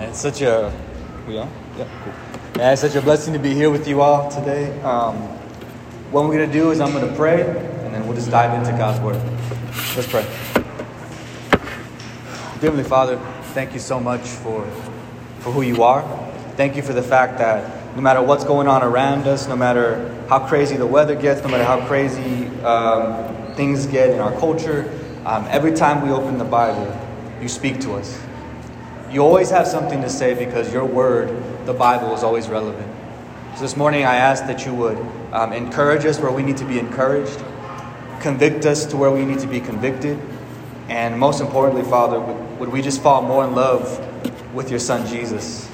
It's such a we? Yeah, cool. Yeah, it's such a blessing to be here with you all today. Um, what we're gonna do is I'm gonna pray, and then we'll just dive into God's word. Let's pray. Heavenly Father, thank you so much for for who you are. Thank you for the fact that no matter what's going on around us, no matter how crazy the weather gets, no matter how crazy um, things get in our culture, um, every time we open the Bible, you speak to us. You always have something to say because your word, the Bible, is always relevant. So this morning, I ask that you would um, encourage us where we need to be encouraged, convict us to where we need to be convicted, and most importantly, Father, would, would we just fall more in love with your Son Jesus?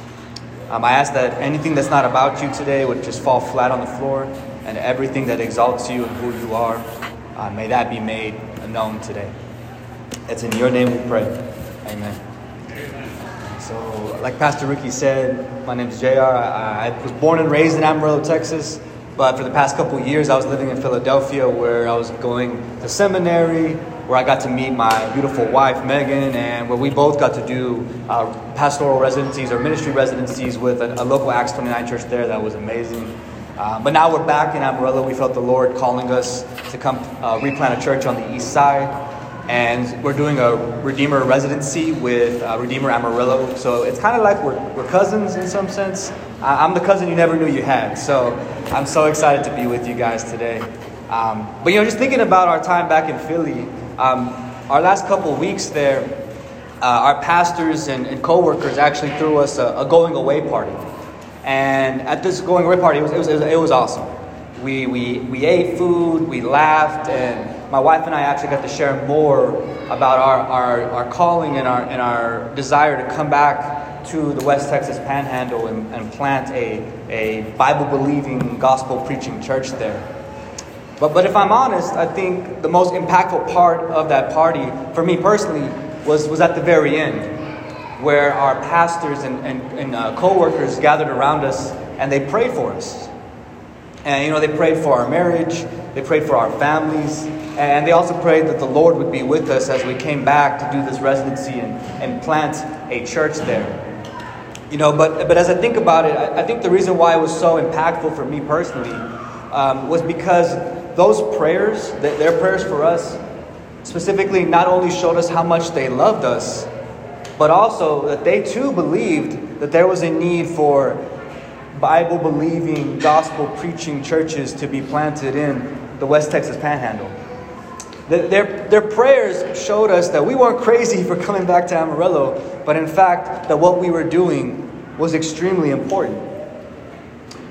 Um, I ask that anything that's not about you today would just fall flat on the floor, and everything that exalts you and who you are, uh, may that be made known today. It's in your name we pray. Amen. So, like Pastor Ricky said, my name is JR. I, I was born and raised in Amarillo, Texas, but for the past couple years, I was living in Philadelphia where I was going to seminary, where I got to meet my beautiful wife, Megan, and where we both got to do uh, pastoral residencies or ministry residencies with a, a, local Acts 29 church there. That was amazing. Uh, but now we're back in Amarillo. We felt the Lord calling us to come uh, replant a church on the east side and we're doing a Redeemer residency with uh, Redeemer Amarillo. So it's kind of like we're, we're cousins in some sense. I'm the cousin you never knew you had. So I'm so excited to be with you guys today. Um, but you know, just thinking about our time back in Philly, um, our last couple weeks there, uh, our pastors and, and co-workers actually threw us a, a, going away party. And at this going away party, it was, it was, it was awesome. We, we, we ate food, we laughed, and my wife and I actually got to share more about our, our, our calling and our, and our desire to come back to the West Texas Panhandle and, and plant a, a Bible believing, gospel preaching church there. But, but if I'm honest, I think the most impactful part of that party, for me personally, was, was at the very end, where our pastors and, and, and uh, co workers gathered around us and they prayed for us. And, you know, they prayed for our marriage, they prayed for our families, and they also prayed that the Lord would be with us as we came back to do this residency and, and plant a church there. You know, but, but as I think about it, I, I think the reason why it was so impactful for me personally um, was because those prayers, their prayers for us, specifically not only showed us how much they loved us, but also that they too believed that there was a need for Bible believing, gospel preaching churches to be planted in the West Texas Panhandle. Their, their prayers showed us that we weren't crazy for coming back to Amarillo, but in fact, that what we were doing was extremely important.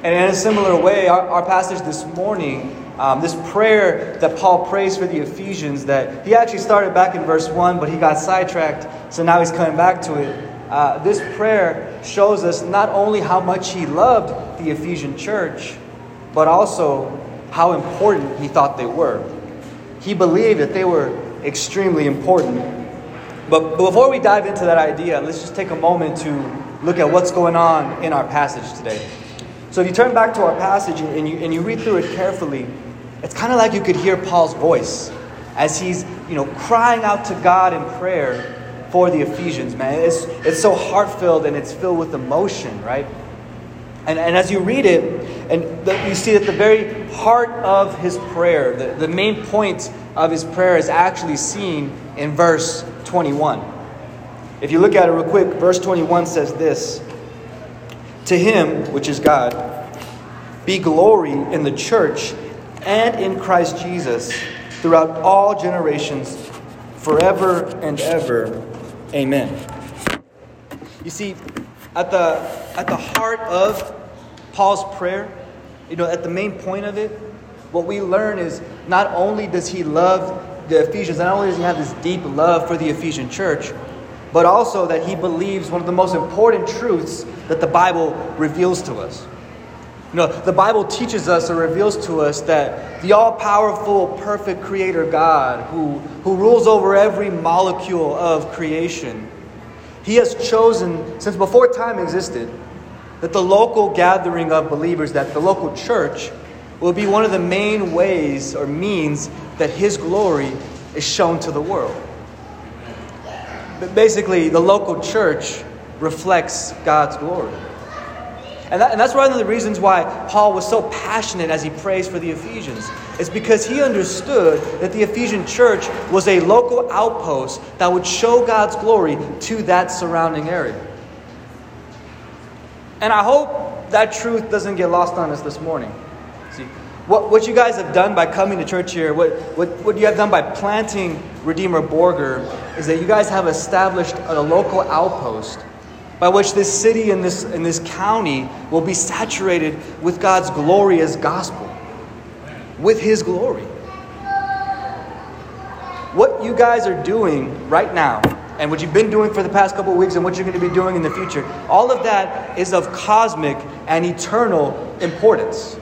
And in a similar way, our, our passage this morning, um, this prayer that Paul prays for the Ephesians, that he actually started back in verse 1, but he got sidetracked, so now he's coming back to it. Uh, this prayer shows us not only how much he loved the Ephesian church, but also how important he thought they were. He believed that they were extremely important. But before we dive into that idea, let's just take a moment to look at what's going on in our passage today. So if you turn back to our passage and you, and you read through it carefully, it's kind of like you could hear Paul's voice as he's, you know, crying out to God in prayer for the Ephesians, man. It's, it's so heart filled and it's filled with emotion, right? And, and as you read it, and the, you see that the very heart of his prayer, the, the main point of his prayer is actually seen in verse 21. If you look at it real quick, verse 21 says this To him, which is God, be glory in the church and in Christ Jesus throughout all generations, forever and ever. Amen. You see, at the, at the heart of Paul's prayer, you know, at the main point of it, what we learn is not only does he love the Ephesians, not only does he have this deep love for the Ephesian church, but also that he believes one of the most important truths that the Bible reveals to us. You know, the Bible teaches us or reveals to us that the all powerful, perfect Creator God, who, who rules over every molecule of creation, He has chosen, since before time existed, that the local gathering of believers, that the local church, will be one of the main ways or means that His glory is shown to the world. But basically, the local church reflects God's glory. And, that, and, that's one of the reasons why Paul was so passionate as he prays for the Ephesians. It's because he understood that the Ephesian church was a local outpost that would show God's glory to that surrounding area. And I hope that truth doesn't get lost on us this morning. See, what, what you guys have done by coming to church here, what, what, what you have done by planting Redeemer Borger, is that you guys have established a local outpost by which this city and this, and this county will be saturated with God's glorious gospel, with His glory. What you guys are doing right now, and what you've been doing for the past couple weeks, and what you're going to be doing in the future, all of that is of cosmic and eternal importance.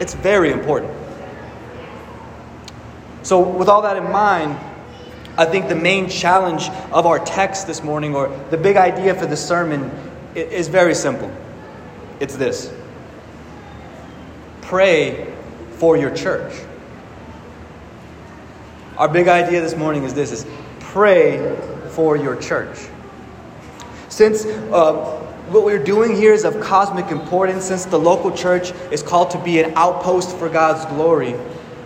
It's very important. So, with all that in mind, I think the main challenge of our text this morning, or the big idea for the sermon, is very simple. It's this pray for your church. Our big idea this morning is this is pray for your church. Since uh, what we're doing here is of cosmic importance, since the local church is called to be an outpost for God's glory,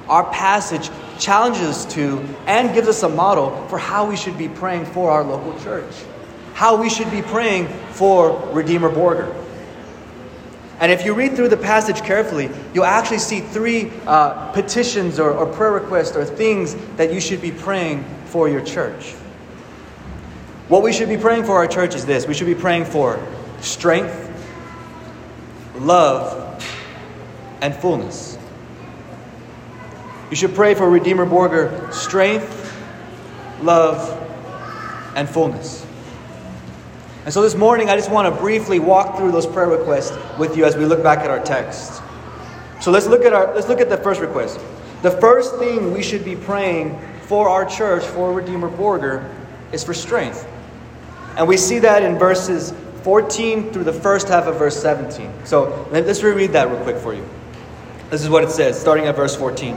our passage challenges to and gives us a model for how we should be praying for our local church, how we should be praying for Redeemer Borger. And if you read through the passage carefully, you'll actually see three uh, petitions or, or prayer requests or things that you should be praying for your church. What we should be praying for our church is this we should be praying for strength, love, and fullness. You should pray for Redeemer Borger strength, love, and fullness. And so this morning, I just want to briefly walk through those prayer requests with you as we look back at our text. So let's look at our let's look at the first request. The first thing we should be praying for our church, for Redeemer Borger, is for strength. And we see that in verses 14 through the first half of verse 17. So let's reread that real quick for you. This is what it says, starting at verse 14.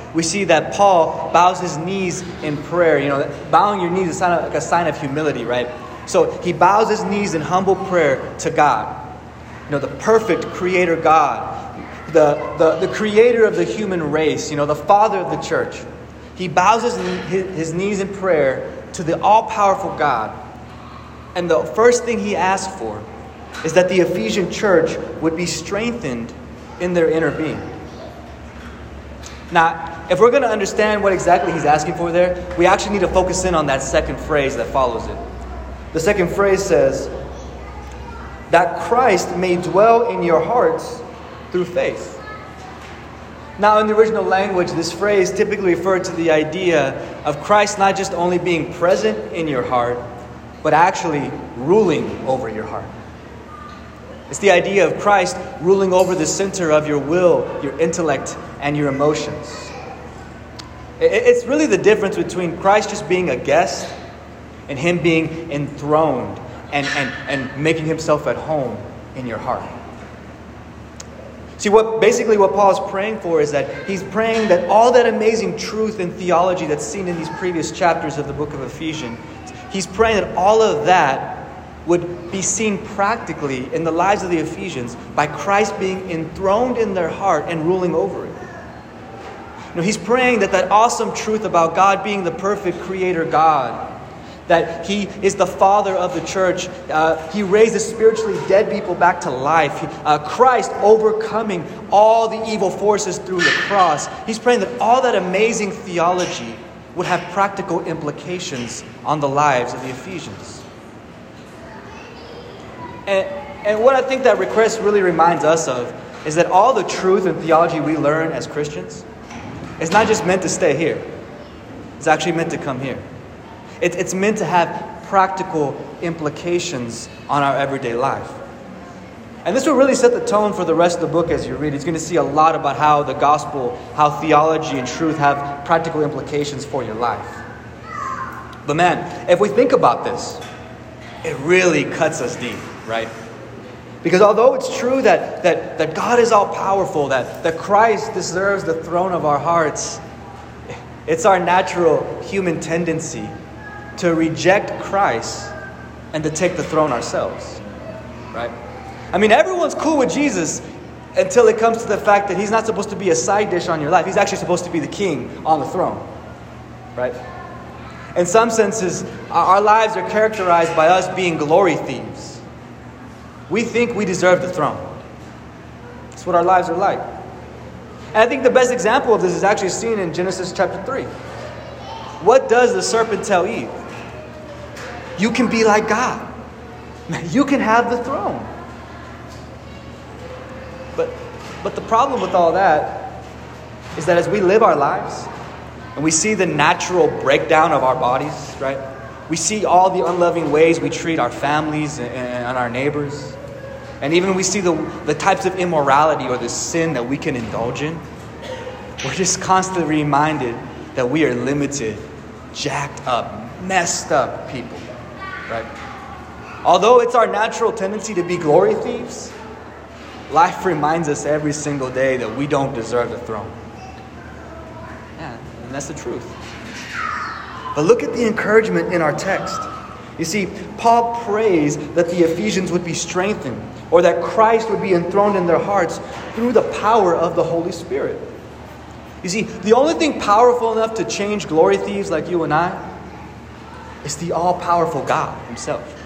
we see that Paul bows his knees in prayer. You know, bowing your knees is like a sign of humility, right? So he bows his knees in humble prayer to God. You know, the perfect creator God, the, the, the creator of the human race, you know, the father of the church. He bows his, his, his knees in prayer to the all powerful God. And the first thing he asks for is that the Ephesian church would be strengthened in their inner being. Now, if we're going to understand what exactly he's asking for there, we actually need to focus in on that second phrase that follows it. The second phrase says, that Christ may dwell in your hearts through faith. Now, in the original language, this phrase typically referred to the idea of Christ not just only being present in your heart, but actually ruling over your heart. It's the idea of Christ ruling over the center of your will, your intellect, and your emotions. It's really the difference between Christ just being a guest and him being enthroned and, and, and making himself at home in your heart. See, what basically what Paul is praying for is that he's praying that all that amazing truth and theology that's seen in these previous chapters of the book of Ephesians, he's praying that all of that would be seen practically in the lives of the Ephesians by Christ being enthroned in their heart and ruling over it. Know, he's praying that that awesome truth about God being the perfect creator God, that he is the father of the church, uh, he raises spiritually dead people back to life, uh, Christ overcoming all the evil forces through the cross. He's praying that all that amazing theology would have practical implications on the lives of the Ephesians. And, and what I think that request really reminds us of is that all the truth and theology we learn as Christians is not just meant to stay here, it's actually meant to come here. It, it's meant to have practical implications on our everyday life. And this will really set the tone for the rest of the book as you read. It's going to see a lot about how the gospel, how theology and truth have practical implications for your life. But man, if we think about this, it really cuts us deep, right? Because although it's true that, that, that God is all powerful, that, that Christ deserves the throne of our hearts, it's our natural human tendency to reject Christ and to take the throne ourselves, right? I mean, everyone's cool with Jesus until it comes to the fact that he's not supposed to be a side dish on your life. He's actually supposed to be the king on the throne, right? In some senses, our lives are characterized by us being glory thieves. We think we deserve the throne. That's what our lives are like. And I think the best example of this is actually seen in Genesis chapter 3. What does the serpent tell Eve? You can be like God. You can have the throne. But, but the problem with all that is that as we live our lives and we see the natural breakdown of our bodies, right? We see all the unloving ways we treat our families and, and our neighbors. And even we see the, the types of immorality or the sin that we can indulge in. We're just constantly reminded that we are limited, jacked up, messed up people, right? Although it's our natural tendency to be glory thieves, Life reminds us every single day that we don't deserve the throne. Yeah, and that's the truth. But look at the encouragement in our text. You see, Paul prays that the Ephesians would be strengthened or that Christ would be enthroned in their hearts through the power of the Holy Spirit. You see, the only thing powerful enough to change glory thieves like you and I is the all powerful God Himself.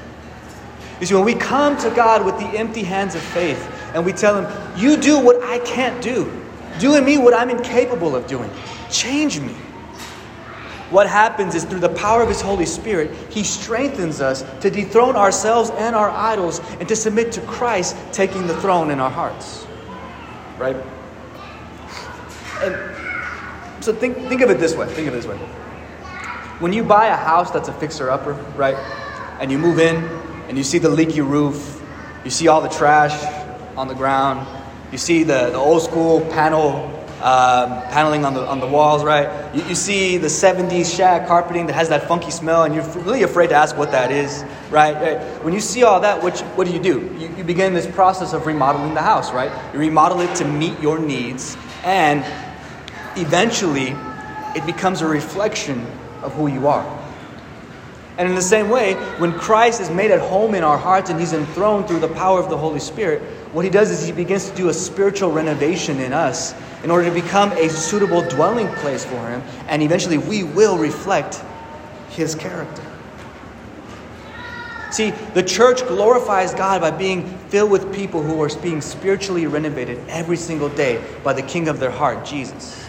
You see, when we come to God with the empty hands of faith, and we tell him, You do what I can't do. Do in me what I'm incapable of doing. Change me. What happens is through the power of His Holy Spirit, He strengthens us to dethrone ourselves and our idols and to submit to Christ taking the throne in our hearts. Right? And so think, think of it this way. Think of it this way. When you buy a house that's a fixer upper, right? And you move in and you see the leaky roof, you see all the trash, on the ground. You see the, the old school panel um, paneling on the, on the walls, right? You, you, see the 70s shag carpeting that has that funky smell, and you're really afraid to ask what that is, right? right? When you see all that, what, you, what do you do? You, you begin this process of remodeling the house, right? You remodel it to meet your needs, and eventually it becomes a reflection of who you are. And in the same way, when Christ is made at home in our hearts and he's enthroned through the power of the Holy Spirit, what he does is he begins to do a spiritual renovation in us in order to become a suitable dwelling place for him, and eventually we will reflect his character. See, the church glorifies God by being filled with people who are being spiritually renovated every single day by the King of their heart, Jesus.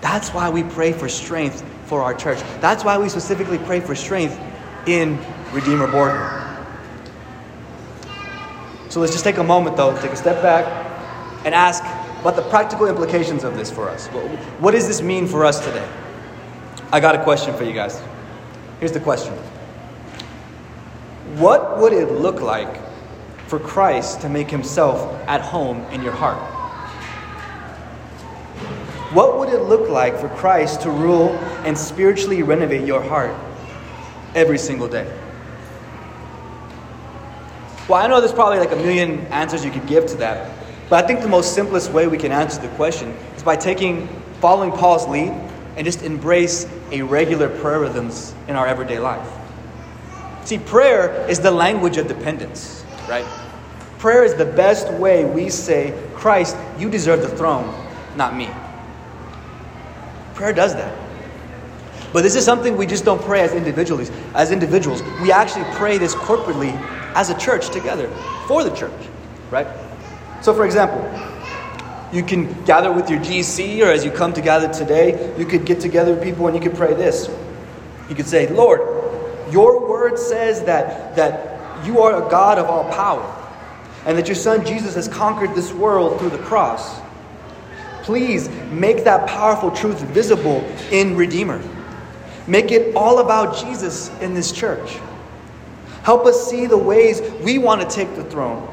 That's why we pray for strength for our church. That's why we specifically pray for strength in Redeemer Borger. So let's just take a moment, though, take a step back and ask what the practical implications of this for us. What does this mean for us today? I got a question for you guys. Here's the question What would it look like for Christ to make himself at home in your heart? What would it look like for Christ to rule and spiritually renovate your heart every single day? Well, I know there's probably like a million answers you could give to that, but I think the most simplest way we can answer the question is by taking, following Paul's lead, and just embrace a regular prayer rhythms in our everyday life. See, prayer is the language of dependence, right? Prayer is the best way we say, Christ, you deserve the throne, not me. Prayer does that. But this is something we just don't pray as individuals. As individuals, we actually pray this corporately as a church together for the church, right? So, for example, you can gather with your GC, or as you come together today, you could get together with people and you could pray this. You could say, Lord, your word says that, that you are a God of all power, and that your Son Jesus has conquered this world through the cross. Please make that powerful truth visible in Redeemer. Make it all about Jesus in this church. Help us see the ways we want to take the throne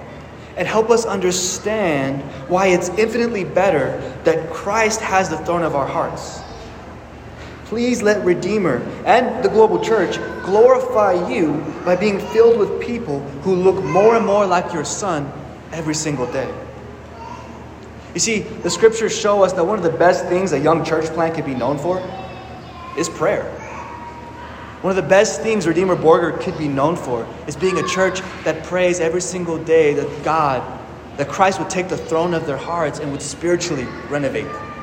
and help us understand why it's infinitely better that Christ has the throne of our hearts. Please let Redeemer and the global church glorify you by being filled with people who look more and more like your Son every single day. You see, the scriptures show us that one of the best things a young church plant can be known for is prayer. One of the best things Redeemer Borger could be known for is being a church that prays every single day that God, that Christ would take the throne of their hearts and would spiritually renovate them.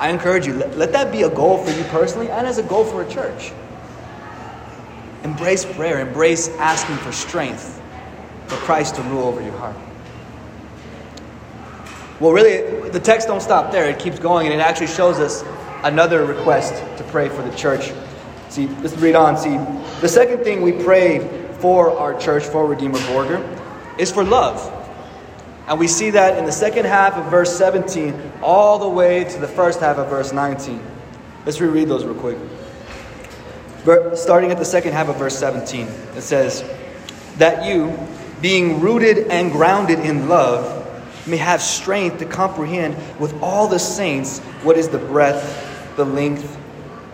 I encourage you, let, let that be a goal for you personally and as a goal for a church. Embrace prayer, embrace asking for strength for Christ to rule over your heart. Well, really, the text don't stop there. It keeps going, and it actually shows us another request to pray for the church. See, let's read on. See, the second thing we pray for our church, for Redeemer Borger, is for love. And we see that in the second half of verse 17, all the way to the first half of verse 19. Let's reread those real quick. Starting at the second half of verse 17, it says, That you, being rooted and grounded in love, may have strength to comprehend with all the saints what is the breadth, the length,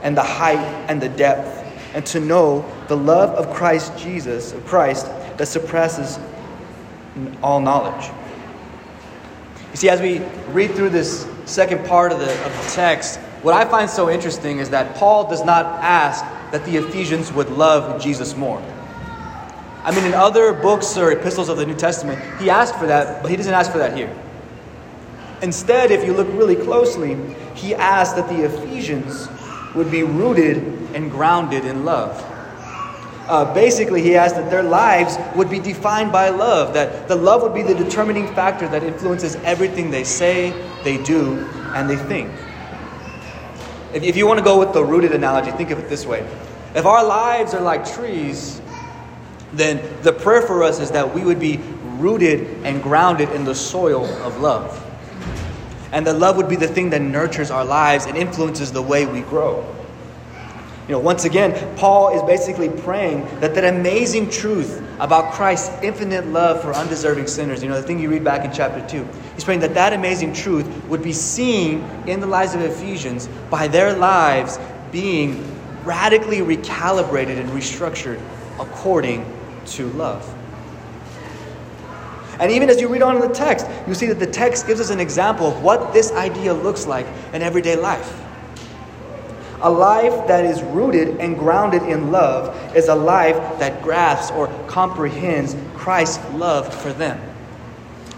and the height and the depth, and to know the love of Christ Jesus, of Christ, that surpasses all knowledge. You see, as we read through this second part of the, of the text, what I find so interesting is that Paul does not ask that the Ephesians would love Jesus more. I mean, in other books or epistles of the New Testament, he asked for that, but he doesn't ask for that here. Instead, if you look really closely, he asks that the Ephesians would be rooted and grounded in love. Uh, basically, he asked that their lives would be defined by love, that the love would be the determining factor that influences everything they say, they do, and they think. If, if you want to go with the rooted analogy, think of it this way. If our lives are like trees, then the prayer for us is that we would be rooted and grounded in the soil of love. And that love would be the thing that nurtures our lives and influences the way we grow. You know, once again, Paul is basically praying that that amazing truth about Christ's infinite love for undeserving sinners, you know, the thing you read back in chapter 2, he's praying that that amazing truth would be seen in the lives of Ephesians by their lives being radically recalibrated and restructured according to love. And even as you read on in the text, you see that the text gives us an example of what this idea looks like in everyday life. A life that is rooted and grounded in love is a life that grasps or comprehends Christ's love for them,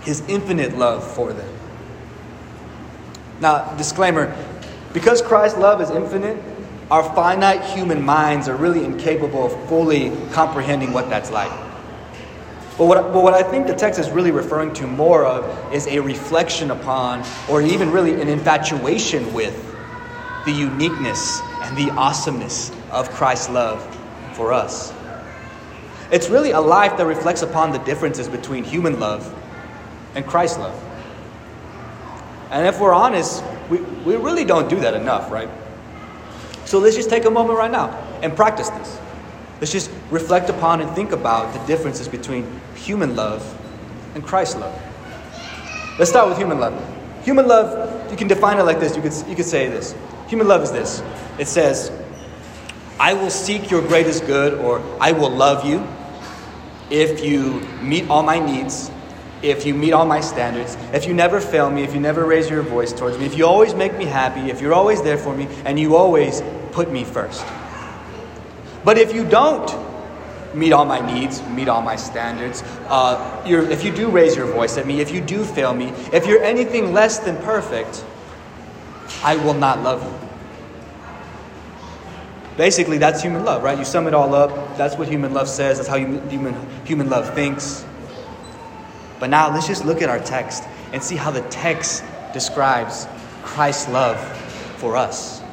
his infinite love for them. Now, disclaimer because Christ's love is infinite, our finite human minds are really incapable of fully comprehending what that's like. But what, but what I think the text is really referring to more of is a reflection upon, or even really an infatuation with, the uniqueness and the awesomeness of Christ's love for us. It's really a life that reflects upon the differences between human love and Christ's love. And if we're honest, we, we really don't do that enough, right? So let's just take a moment right now and practice this. Let's just reflect upon and think about the differences between human love and Christ's love. Let's start with human love. Human love, you can define it like this. You could, you could say this. Human love is this it says, I will seek your greatest good, or I will love you if you meet all my needs, if you meet all my standards, if you never fail me, if you never raise your voice towards me, if you always make me happy, if you're always there for me, and you always put me first. But if you don't meet all my needs, meet all my standards, uh, if you do raise your voice at me, if you do fail me, if you're anything less than perfect, I will not love you. Basically, that's human love, right? You sum it all up. That's what human love says. That's how human, human love thinks. But now let's just look at our text and see how the text describes Christ's love for us.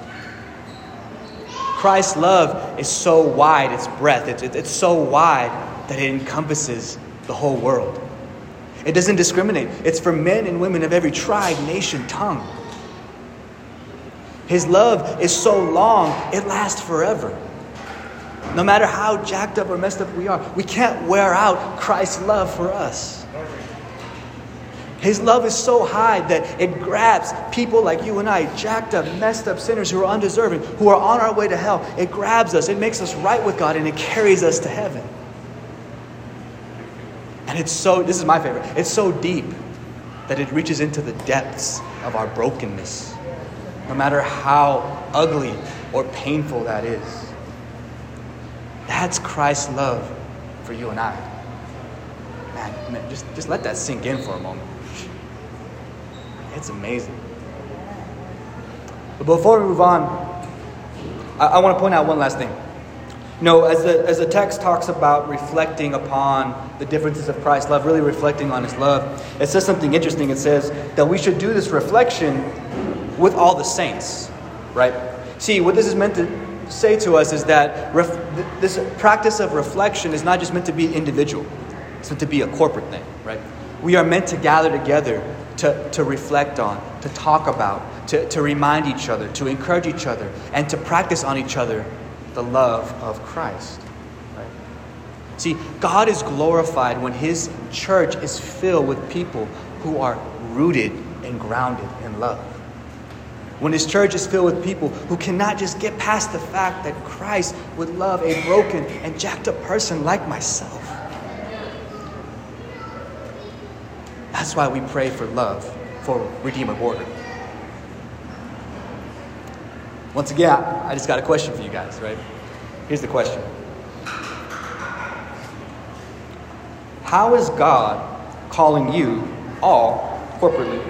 Christ's love is so wide, its breadth, it's, it's so wide that it encompasses the whole world. It doesn't discriminate, it's for men and women of every tribe, nation, tongue. His love is so long, it lasts forever. No matter how jacked up or messed up we are, we can't wear out Christ's love for us. His love is so high that it grabs people like you and I, jacked up, messed up sinners who are undeserving, who are on our way to hell. It grabs us, it makes us right with God, and it carries us to heaven. And it's so, this is my favorite, it's so deep that it reaches into the depths of our brokenness, no matter how ugly or painful that is. That's Christ's love for you and I. Man, man just, just let that sink in for a moment. It's amazing. But before we move on, I, I want to point out one last thing. You know, as the, as the text talks about reflecting upon the differences of Christ's love, really reflecting on his love, it says something interesting. It says that we should do this reflection with all the saints, right? See, what this is meant to say to us is that ref, this practice of reflection is not just meant to be individual, it's meant to be a corporate thing, right? We are meant to gather together to, to reflect on, to talk about, to, to remind each other, to encourage each other, and to practice on each other the love of Christ. Right? See, God is glorified when His church is filled with people who are rooted and grounded in love. When His church is filled with people who cannot just get past the fact that Christ would love a broken and jacked up person like myself. That's why we pray for love for Redeemer Borger. Once again, I just got a question for you guys, right? Here's the question How is God calling you all corporately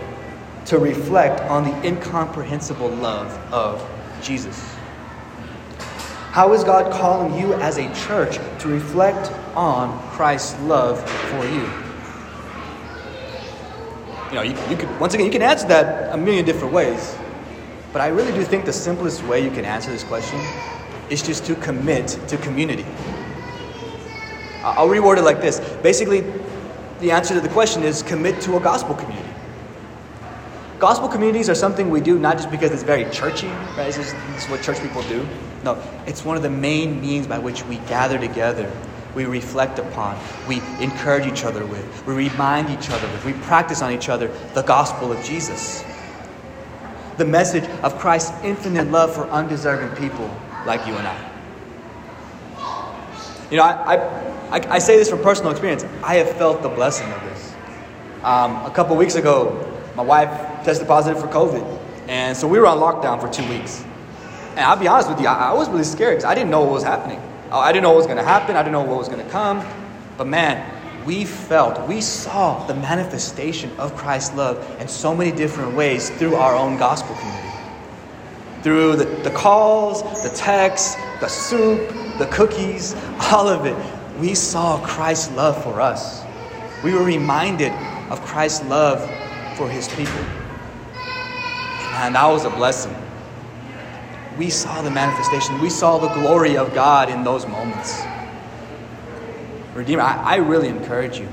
to reflect on the incomprehensible love of Jesus? How is God calling you as a church to reflect on Christ's love for you? You know, you, you could, once again, you can answer that a million different ways. But I really do think the simplest way you can answer this question is just to commit to community. I'll reword it like this. Basically, the answer to the question is commit to a gospel community. Gospel communities are something we do not just because it's very churchy, right? This is, this is what church people do. No, it's one of the main means by which we gather together we reflect upon, we encourage each other with, we remind each other with, we practice on each other the gospel of Jesus. The message of Christ's infinite love for undeserving people like you and I. You know, I, I, I say this from personal experience. I have felt the blessing of this. Um, a couple weeks ago, my wife tested positive for COVID. And so we were on lockdown for two weeks. And I'll be honest with you, I, I was really scared because I didn't know what was happening. Oh, I didn't know what was going to happen. I didn't know what was going to come. But man, we felt, we saw the manifestation of Christ's love in so many different ways through our own gospel community. Through the, the calls, the texts, the soup, the cookies, all of it. We saw Christ's love for us. We were reminded of Christ's love for his people. And that was a blessing we saw the manifestation. We saw the glory of God in those moments. Redeemer, I, I really encourage you.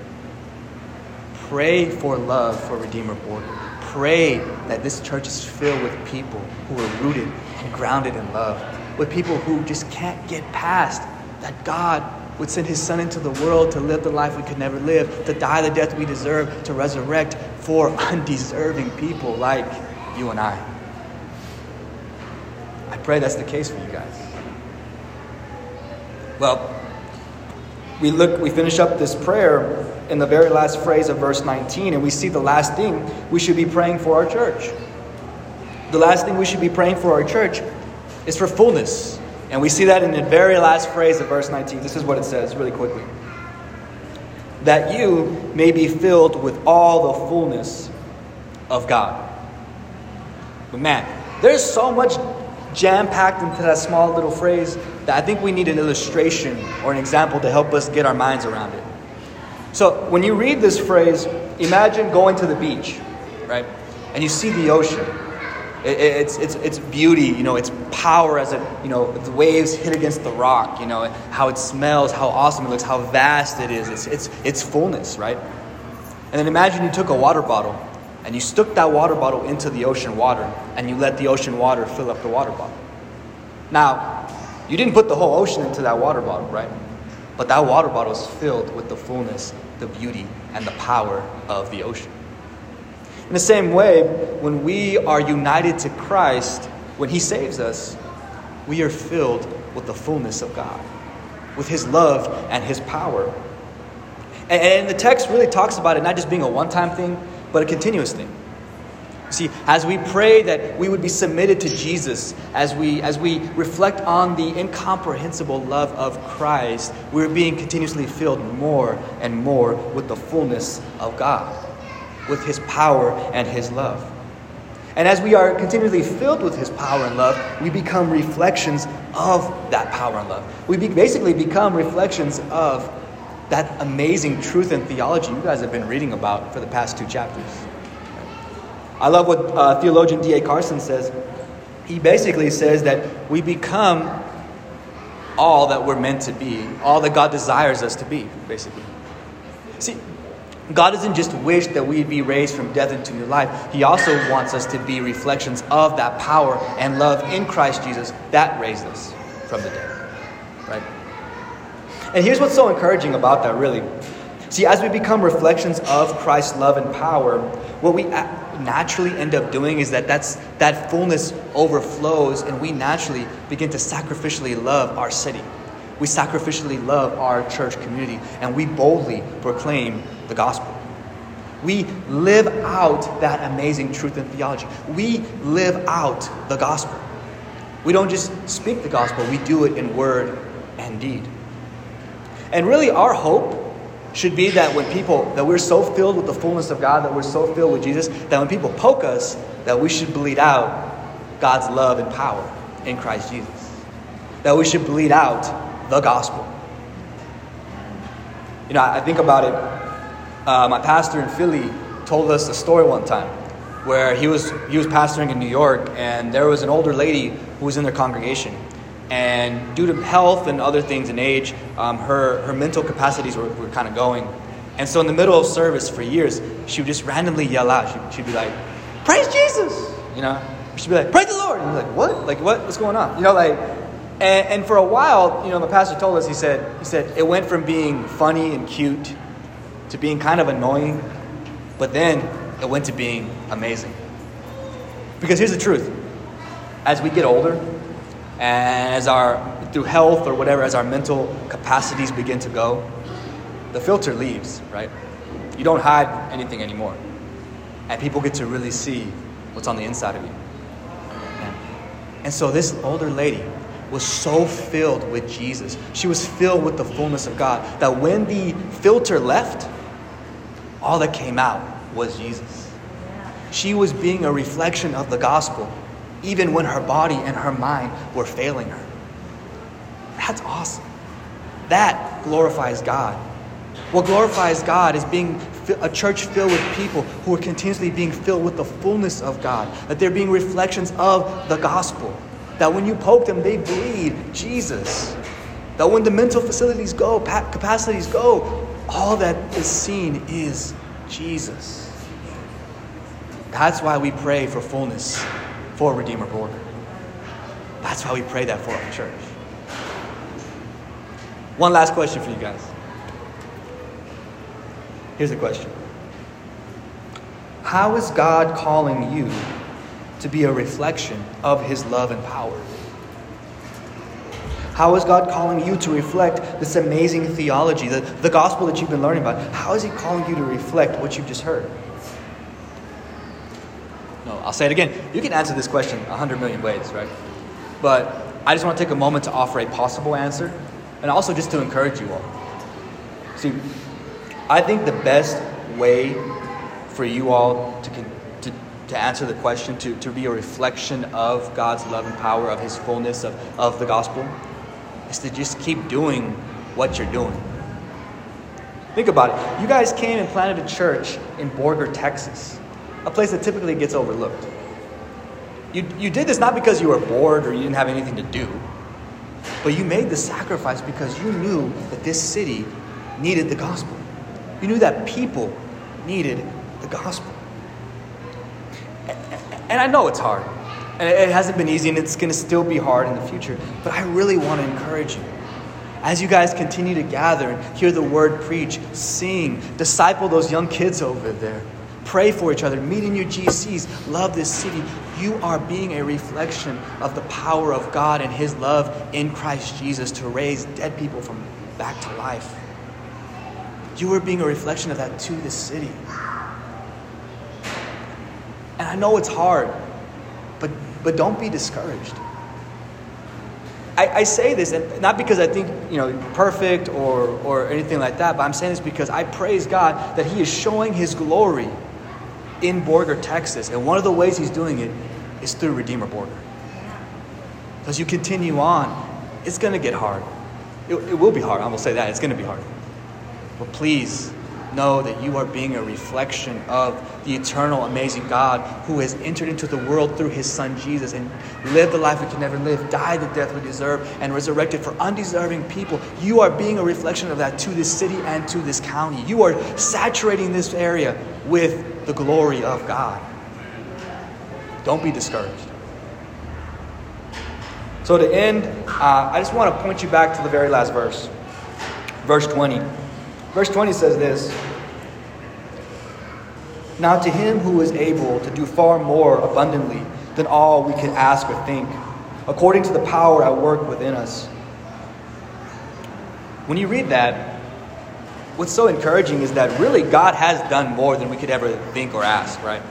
Pray for love for Redeemer Borger. Pray that this church is filled with people who are rooted and grounded in love, with people who just can't get past that God would send his son into the world to live the life we could never live, to die the death we deserve, to resurrect for undeserving people like you and I. I pray that's the case for you guys. Well, we look we finish up this prayer in the very last phrase of verse 19 and we see the last thing we should be praying for our church. The last thing we should be praying for our church is for fullness. And we see that in the very last phrase of verse 19. This is what it says really quickly. That you may be filled with all the fullness of God. But man, there's so much jam packed into that small little phrase that I think we need an illustration or an example to help us get our minds around it. So when you read this phrase, imagine going to the beach, right? And you see the ocean. it's, it's, it's beauty, you know, its power as it, you know, the waves hit against the rock, you know, how it smells, how awesome it looks, how vast it is, its, its, its fullness, right? And then imagine you took a water bottle and you stuck that water bottle into the ocean water and you let the ocean water fill up the water bottle. Now, you didn't put the whole ocean into that water bottle, right? But that water bottle is filled with the fullness, the beauty, and the power of the ocean. In the same way, when we are united to Christ, when He saves us, we are filled with the fullness of God, with His love and His power. And, the text really talks about it not just being a one time thing, but a continuous thing. See, as we pray that we would be submitted to Jesus, as we, as we reflect on the incomprehensible love of Christ, we're being continuously filled more and more with the fullness of God, with His power and His love. And as we are continually filled with His power and love, we become reflections of that power and love. We be, basically become reflections of that amazing truth and theology you guys have been reading about for the past two chapters. I love what uh, theologian D.A. Carson says. He basically says that we become all that we're meant to be, all that God desires us to be, basically. See, God doesn't just wish that we'd be raised from death into new life. He also wants us to be reflections of that power and love in Christ Jesus that raised us from the dead. Right? And here's what's so encouraging about that, really. See, as we become reflections of Christ's love and power, what we naturally end up doing is that that's, that fullness overflows and we naturally begin to sacrificially love our city. We sacrificially love our church community and we boldly proclaim the gospel. We live out that amazing truth and theology. We live out the gospel. We don't just speak the gospel, we do it in word and deed. And really, our hope should be that when people, that we're so filled with the fullness of God, that we're so filled with Jesus, that when people poke us, that we should bleed out God's love and power in Christ Jesus. That we should bleed out the gospel. You know, I think about it. Uh, my pastor in Philly told us a story one time where he was, he was pastoring in New York, and there was an older lady who was in their congregation. And due to health and other things and age, um, her, her mental capacities were, were kind of going. And so in the middle of service for years, she would just randomly yell out. She, she'd be like, Praise Jesus! You know? She'd be like, Praise the Lord! And you're like, What? Like, what? What's going on? You know, like, and, and for a while, you know, the pastor told us, he said, he said, it went from being funny and cute to being kind of annoying, but then it went to being amazing. Because here's the truth as we get older, and as our, through health or whatever, as our mental capacities begin to go, the filter leaves, right? You don't hide anything anymore. And people get to really see what's on the inside of you. And so this older lady was so filled with Jesus. She was filled with the fullness of God that when the filter left, all that came out was Jesus. She was being a reflection of the gospel even when her body and her mind were failing her. That's awesome. That glorifies God. What glorifies God is being a church filled with people who are continuously being filled with the fullness of God, that they're being reflections of the gospel. That when you poke them, they bleed Jesus. That when the mental facilities go, capacities go, all that is seen is Jesus. That's why we pray for fullness for Redeemer Borger. That's why we pray that for our church. One last question for you guys. Here's a question How is God calling you to be a reflection of His love and power? How is God calling you to reflect this amazing theology, the, the gospel that you've been learning about? How is He calling you to reflect what you've just heard? No, I'll say it again. You can answer this question a hundred million ways, right? But I just want to take a moment to offer a possible answer and also just to encourage you all. See, I think the best way for you all to, to, to answer the question, to, to be a reflection of God's love and power, of His fullness, of, of the gospel, is to just keep doing what you're doing. Think about it. You guys came and planted a church in Borger, Texas a place that typically gets overlooked. You, you did this not because you were bored or you didn't have anything to do, but you made the sacrifice because you knew that this city needed the gospel. You knew that people needed the gospel. And I know it's hard. And it hasn't been easy, and it's going to still be hard in the future. But I really want to encourage you. As you guys continue to gather and hear the word preach, sing, disciple those young kids over there, pray for each other, meet in your GCs, love this city. You are being a reflection of the power of God and His love in Christ Jesus to raise dead people from back to life. You are being a reflection of that to the city. And I know it's hard, but, but don't be discouraged. I, I say this, and not because I think you know perfect or, or anything like that, but I'm saying this because I praise God that He is showing His glory in Borger, Texas. And one of the ways He's doing it is through Redeemer Borger. As you continue on, it's going to get hard. It, it will be hard. I will say that. It's going to be hard. But please know that you are being a reflection of the eternal, amazing God who has entered into the world through his son Jesus and lived the life we can never live, died the death we deserve, and resurrected for undeserving people. You are being a reflection of that to this city and to this county. You are saturating this area with the glory of God. Don't be discouraged. So, to end, uh, I just want to point you back to the very last verse, verse 20. Verse 20 says this Now to him who is able to do far more abundantly than all we can ask or think, according to the power at work within us. When you read that, what's so encouraging is that really God has done more than we could ever think or ask, right?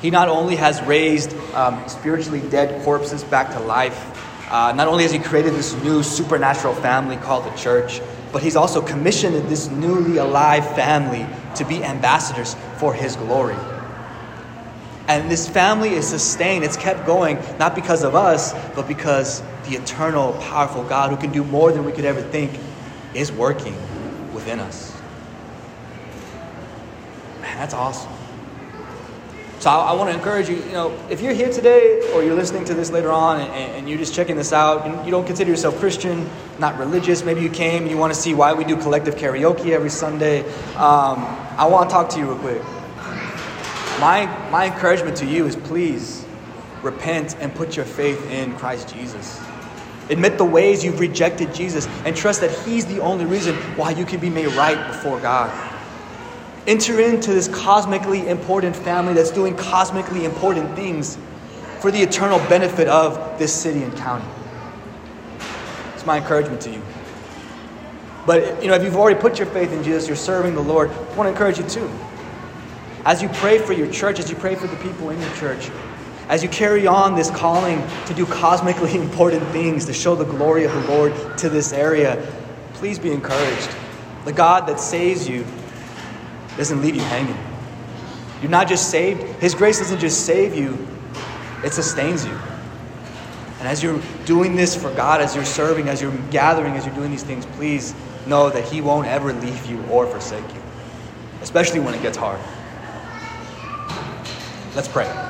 He not only has raised um, spiritually dead corpses back to life, uh, not only has He created this new supernatural family called the church, but he's also commissioned this newly alive family to be ambassadors for his glory. And this family is sustained, it's kept going, not because of us, but because the eternal, powerful God who can do more than we could ever think is working within us. Man, that's awesome. So I, I want to encourage you, you know, if you're here today or you're listening to this later on and, and you're just checking this out and you don't consider yourself Christian, not religious, maybe you came and you want to see why we do collective karaoke every Sunday, um, I want to talk to you real quick. My, my encouragement to you is please repent and put your faith in Christ Jesus. Admit the ways you've rejected Jesus and trust that He's the only reason why you can be made right before God. Enter into this cosmically important family that's doing cosmically important things for the eternal benefit of this city and county. It's my encouragement to you. But you know, if you've already put your faith in Jesus, you're serving the Lord, I want to encourage you too. As you pray for your church, as you pray for the people in your church, as you carry on this calling to do cosmically important things, to show the glory of the Lord to this area, please be encouraged. The God that saves you doesn't leave you hanging. You're not just saved, His grace doesn't just save you, it sustains you. And as you're doing this for God, as you're serving, as you're gathering, as you're doing these things, please know that He won't ever leave you or forsake you, especially when it gets hard. Let's pray.